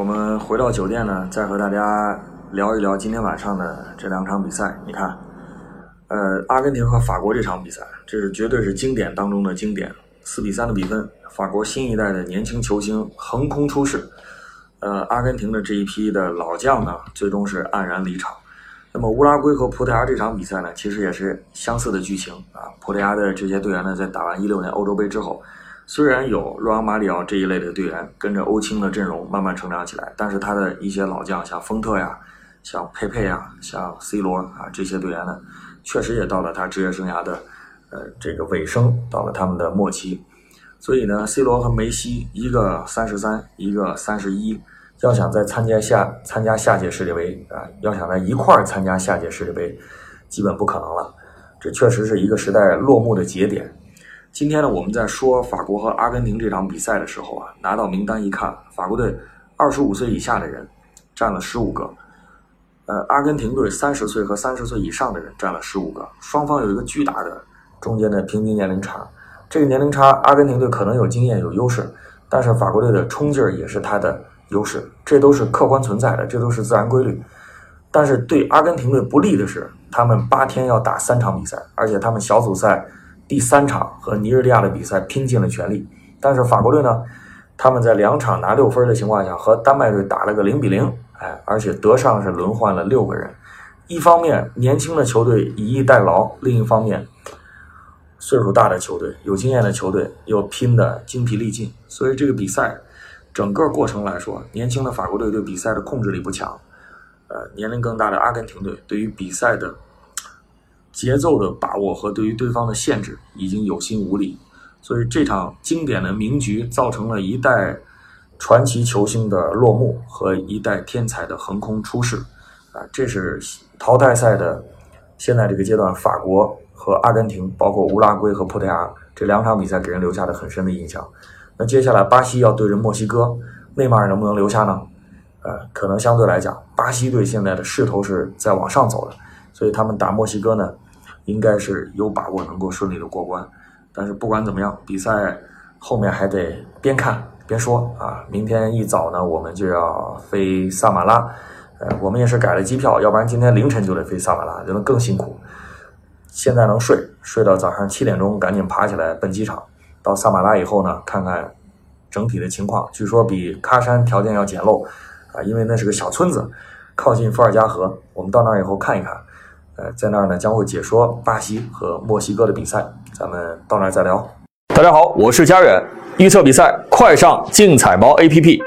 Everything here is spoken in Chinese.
我们回到酒店呢，再和大家聊一聊今天晚上的这两场比赛。你看，呃，阿根廷和法国这场比赛，这是绝对是经典当中的经典，四比三的比分，法国新一代的年轻球星横空出世，呃，阿根廷的这一批的老将呢，最终是黯然离场。那么乌拉圭和葡萄牙这场比赛呢，其实也是相似的剧情啊。葡萄牙的这些队员呢，在打完一六年欧洲杯之后。虽然有洛昂马里奥这一类的队员跟着欧青的阵容慢慢成长起来，但是他的一些老将，像丰特呀、像佩佩呀、像 C 罗啊这些队员呢，确实也到了他职业生涯的呃这个尾声，到了他们的末期。所以呢，C 罗和梅西一个三十三，一个三十一，要想再参加下参加下届世界杯啊，要想在一块儿参加下届世界杯，基本不可能了。这确实是一个时代落幕的节点。今天呢，我们在说法国和阿根廷这场比赛的时候啊，拿到名单一看，法国队二十五岁以下的人占了十五个，呃，阿根廷队三十岁和三十岁以上的人占了十五个，双方有一个巨大的中间的平均年龄差。这个年龄差，阿根廷队可能有经验有优势，但是法国队的冲劲儿也是他的优势，这都是客观存在的，这都是自然规律。但是对阿根廷队不利的是，他们八天要打三场比赛，而且他们小组赛。第三场和尼日利亚的比赛拼尽了全力，但是法国队呢，他们在两场拿六分的情况下和丹麦队打了个零比零，哎，而且德尚是轮换了六个人。一方面年轻的球队以逸待劳，另一方面岁数大的球队、有经验的球队又拼得精疲力尽。所以这个比赛整个过程来说，年轻的法国队对比赛的控制力不强，呃，年龄更大的阿根廷队对于比赛的。节奏的把握和对于对方的限制已经有心无力，所以这场经典的名局造成了一代传奇球星的落幕和一代天才的横空出世，啊，这是淘汰赛的现在这个阶段，法国和阿根廷，包括乌拉圭和葡萄牙这两场比赛给人留下的很深的印象。那接下来巴西要对阵墨西哥，内马尔能不能留下呢？呃，可能相对来讲，巴西队现在的势头是在往上走的。所以他们打墨西哥呢，应该是有把握能够顺利的过关。但是不管怎么样，比赛后面还得边看边说啊。明天一早呢，我们就要飞萨马拉，呃，我们也是改了机票，要不然今天凌晨就得飞萨马拉，就能更辛苦。现在能睡，睡到早上七点钟，赶紧爬起来奔机场。到萨马拉以后呢，看看整体的情况。据说比喀山条件要简陋啊，因为那是个小村子，靠近伏尔加河。我们到那儿以后看一看。呃，在那儿呢，将会解说巴西和墨西哥的比赛，咱们到那儿再聊。大家好，我是佳远，预测比赛快上竞彩猫 APP。